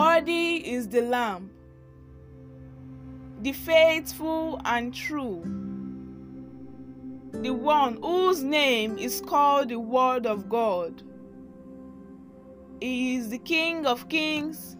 Worthy is the Lamb, the faithful and true, the one whose name is called the Word of God. He is the King of kings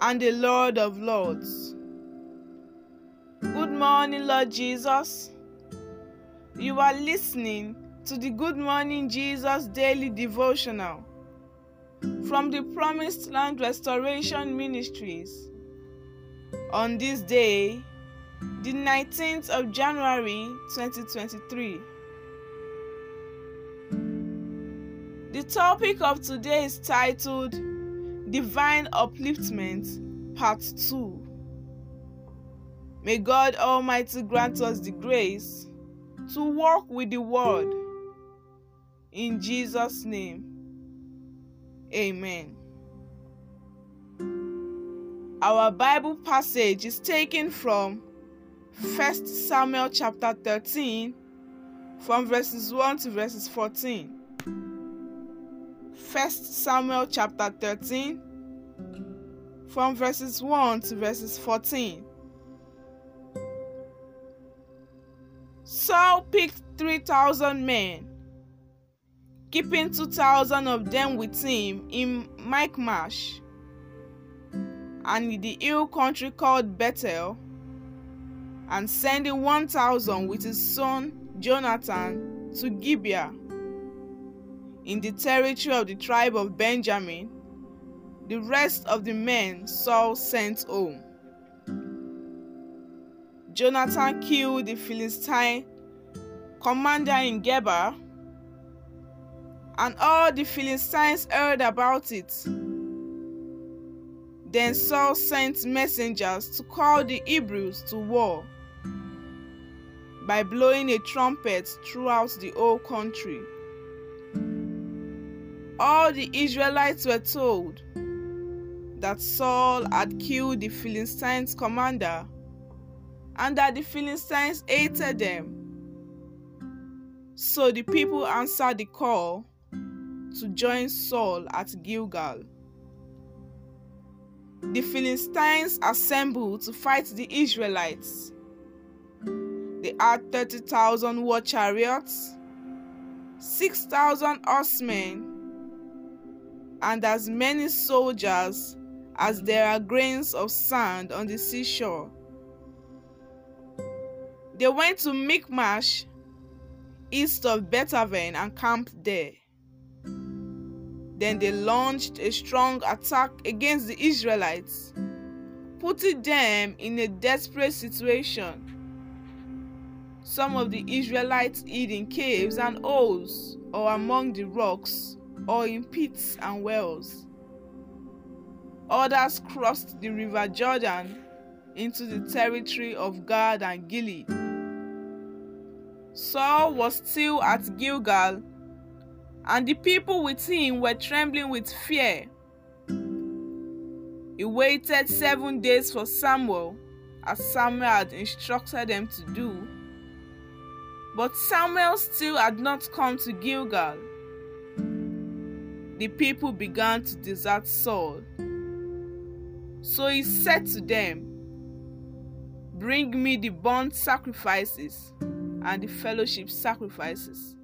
and the Lord of lords. Good morning, Lord Jesus. You are listening to the Good Morning Jesus daily devotional from the Promised Land Restoration Ministries. On this day, the 19th of January 2023. The topic of today is titled Divine Upliftment Part 2. May God Almighty grant us the grace to walk with the Word. In Jesus' name, Amen. Our Bible passage is taken from 1 Samuel chapter 13, from verses 1 to verses 14. 1 Samuel chapter 13, from verses 1 to verses 14. Saul picked 3,000 men, keeping 2,000 of them with him in Michmash and in the hill country called Bethel, and sending 1,000 with his son Jonathan to Gibeah in the territory of the tribe of Benjamin. The rest of the men Saul sent home. Jonathan killed the Philistine commander in Geba, and all the Philistines heard about it. Then Saul sent messengers to call the Hebrews to war by blowing a trumpet throughout the whole country. All the Israelites were told that Saul had killed the Philistines' commander and that the Philistines hated them. So the people answered the call to join Saul at Gilgal. The Philistines assembled to fight the Israelites. They had 30,000 war chariots, 6,000 horsemen, and as many soldiers as there are grains of sand on the seashore. They went to Michmash, east of Bethaven, and camped there. Then they launched a strong attack against the Israelites, putting them in a desperate situation. Some of the Israelites hid in caves and holes, or among the rocks, or in pits and wells. Others crossed the river Jordan into the territory of Gad and Gilead. Saul was still at Gilgal, and the people with him were trembling with fear. He waited seven days for Samuel, as Samuel had instructed them to do. But Samuel still had not come to Gilgal. The people began to desert Saul. So he said to them, Bring me the burnt sacrifices and the fellowship sacrifices.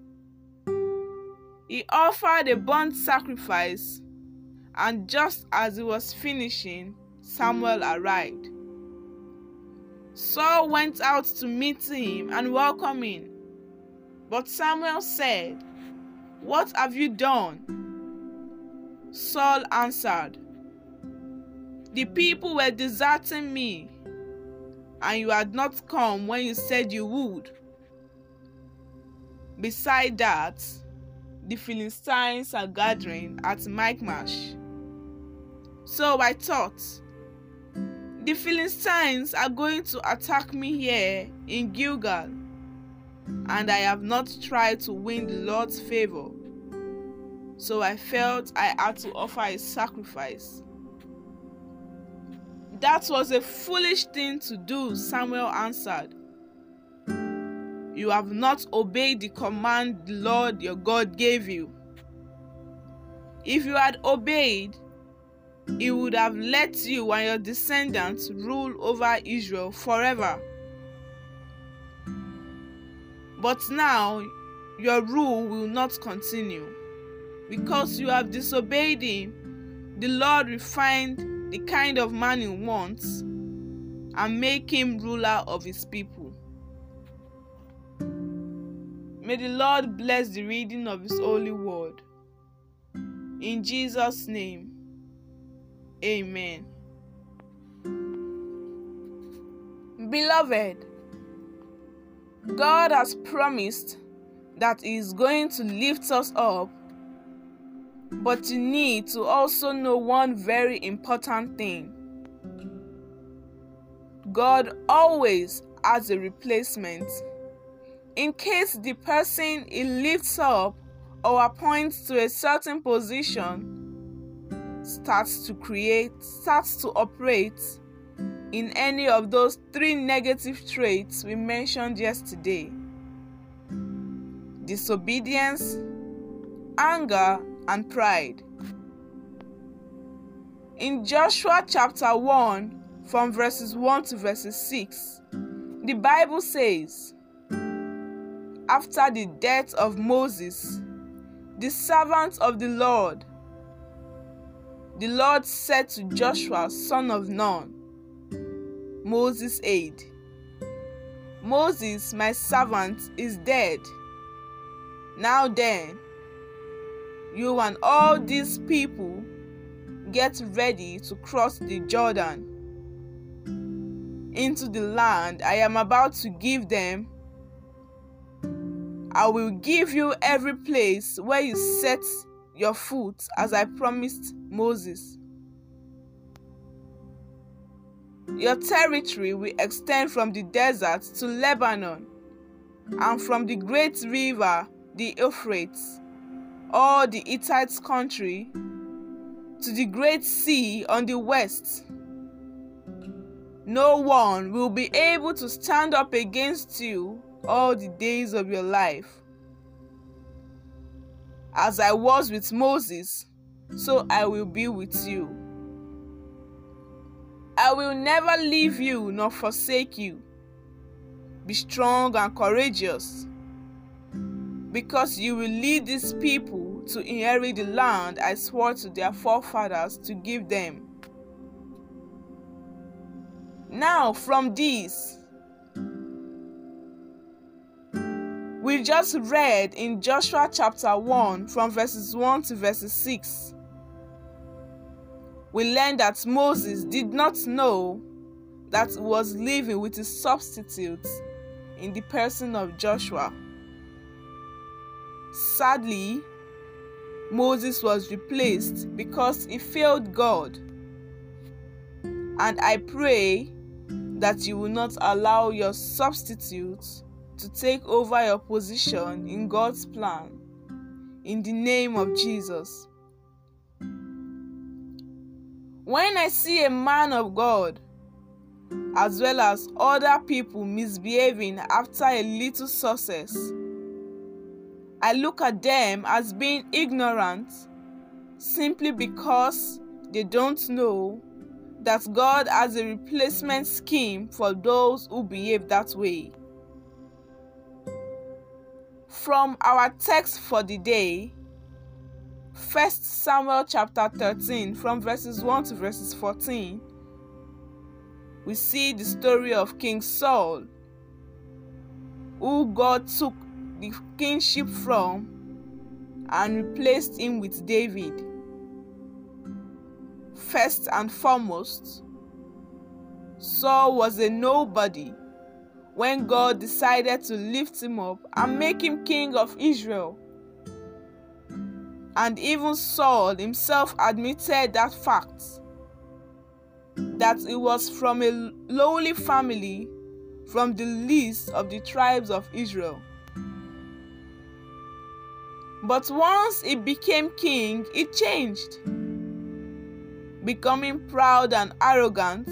He offered a burnt sacrifice, and just as he was finishing, Samuel arrived. Saul went out to meet him and welcome him. But Samuel said, What have you done? Saul answered, The people were deserting me, and you had not come when you said you would. Beside that, the Philistines are gathering at Michmash. So I thought, the Philistines are going to attack me here in Gilgal, and I have not tried to win the Lord's favor. So I felt I had to offer a sacrifice. That was a foolish thing to do, Samuel answered. You have not obeyed the command the Lord your God gave you. If you had obeyed, he would have let you and your descendants rule over Israel forever. But now your rule will not continue. Because you have disobeyed him, the Lord will find the kind of man he wants and make him ruler of his people. May the Lord bless the reading of his holy word. In Jesus' name, amen. Beloved, God has promised that He is going to lift us up, but you need to also know one very important thing God always has a replacement. In case the person He lifts up or appoints to a certain position starts to create, starts to operate in any of those three negative traits we mentioned yesterday disobedience, anger, and pride. In Joshua chapter 1, from verses 1 to verses 6, the Bible says, After the death of Moses, the servant of the Lord, the Lord said to Joshua, son of Nun, Moses' aide, Moses, my servant, is dead. Now then, you and all these people get ready to cross the Jordan into the land I am about to give them. I will give you every place where you set your foot as I promised Moses. Your territory will extend from the desert to Lebanon, and from the great river, the Euphrates, all the Hittites' country, to the great sea on the west. No one will be able to stand up against you all the days of your life. As I was with Moses, so I will be with you. I will never leave you nor forsake you. Be strong and courageous, because you will lead these people to inherit the land I swore to their forefathers to give them. Now, from this, we just read in Joshua chapter 1 from verses 1 to verses 6 we learn that Moses did not know that he was living with his substitute in the person of Joshua. Sadly, Moses was replaced because he failed God. And I pray that you will not allow your substitute to take over your position in God's plan. In the name of Jesus. When I see a man of God, as well as other people misbehaving after a little success, I look at them as being ignorant simply because they don't know that God has a replacement scheme for those who behave that way. From our text for the day, First Samuel chapter 13 from verses 1 to verses 14 we see the story of King Saul who God took the kingship from and replaced him with David. First and foremost, Saul was a nobody when God decided to lift him up and make him king of Israel and even Saul himself admitted that fact that he was from a lowly family from the least of the tribes of Israel. But once he became king, it changed, becoming proud and arrogant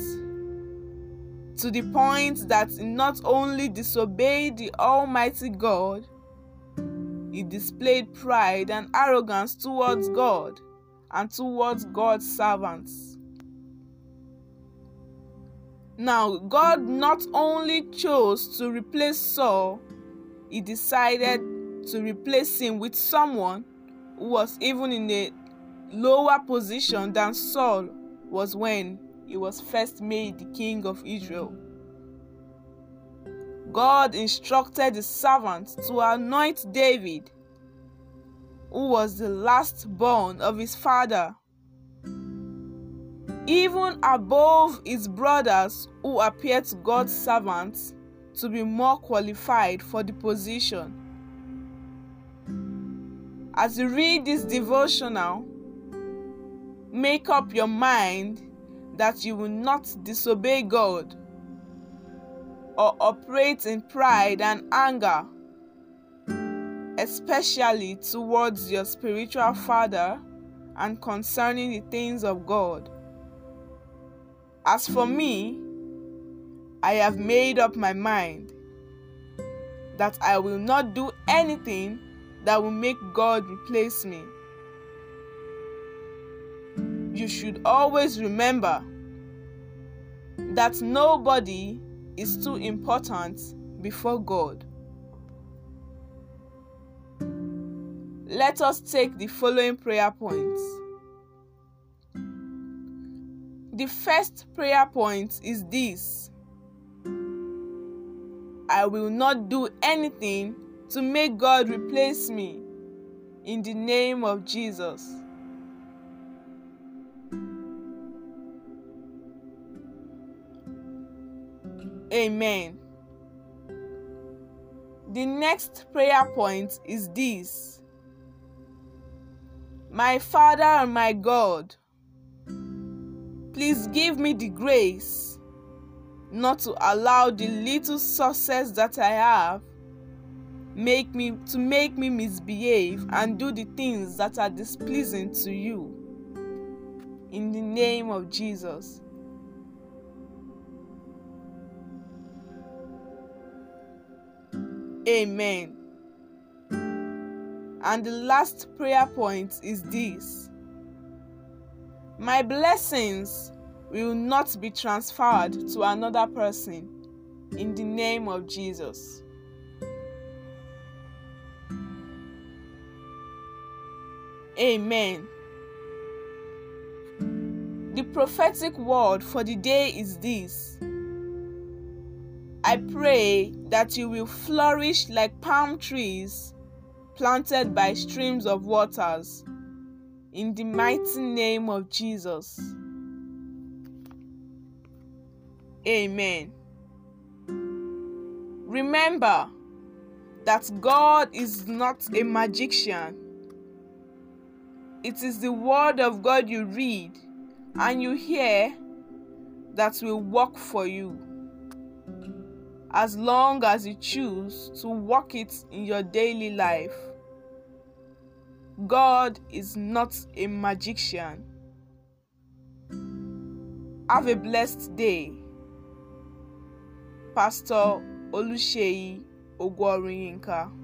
to the point that he not only disobeyed the Almighty God, he displayed pride and arrogance towards God and towards God's servants. Now, God not only chose to replace Saul, he decided to replace him with someone who was even in a lower position than Saul was when he was first made the king of Israel. God instructed his servant to anoint David, who was the last born of his father, even above his brothers who appeared to God's servants to be more qualified for the position. As you read this devotional, make up your mind that you will not disobey God or operate in pride and anger, especially towards your spiritual father and concerning the things of God. As for me, I have made up my mind that I will not do anything that will make God replace me. You should always remember that nobody is too important before God. Let us take the following prayer points. The first prayer point is this I will not do anything to make God replace me in the name of Jesus. Amen. The next prayer point is this. My Father and my God, please give me the grace not to allow the little success that I have make me to make me misbehave and do the things that are displeasing to you. In the name of Jesus Amen. And the last prayer point is this My blessings will not be transferred to another person in the name of Jesus. Amen. The prophetic word for the day is this I pray that you will flourish like palm trees planted by streams of waters. In the mighty name of Jesus. Amen. Remember that God is not a magician. It is the word of God you read and you hear that will work for you as long as you choose to walk it in your daily life. God is not a magician. Have a blessed day. Pastor Oluseyi Ogworiyinka.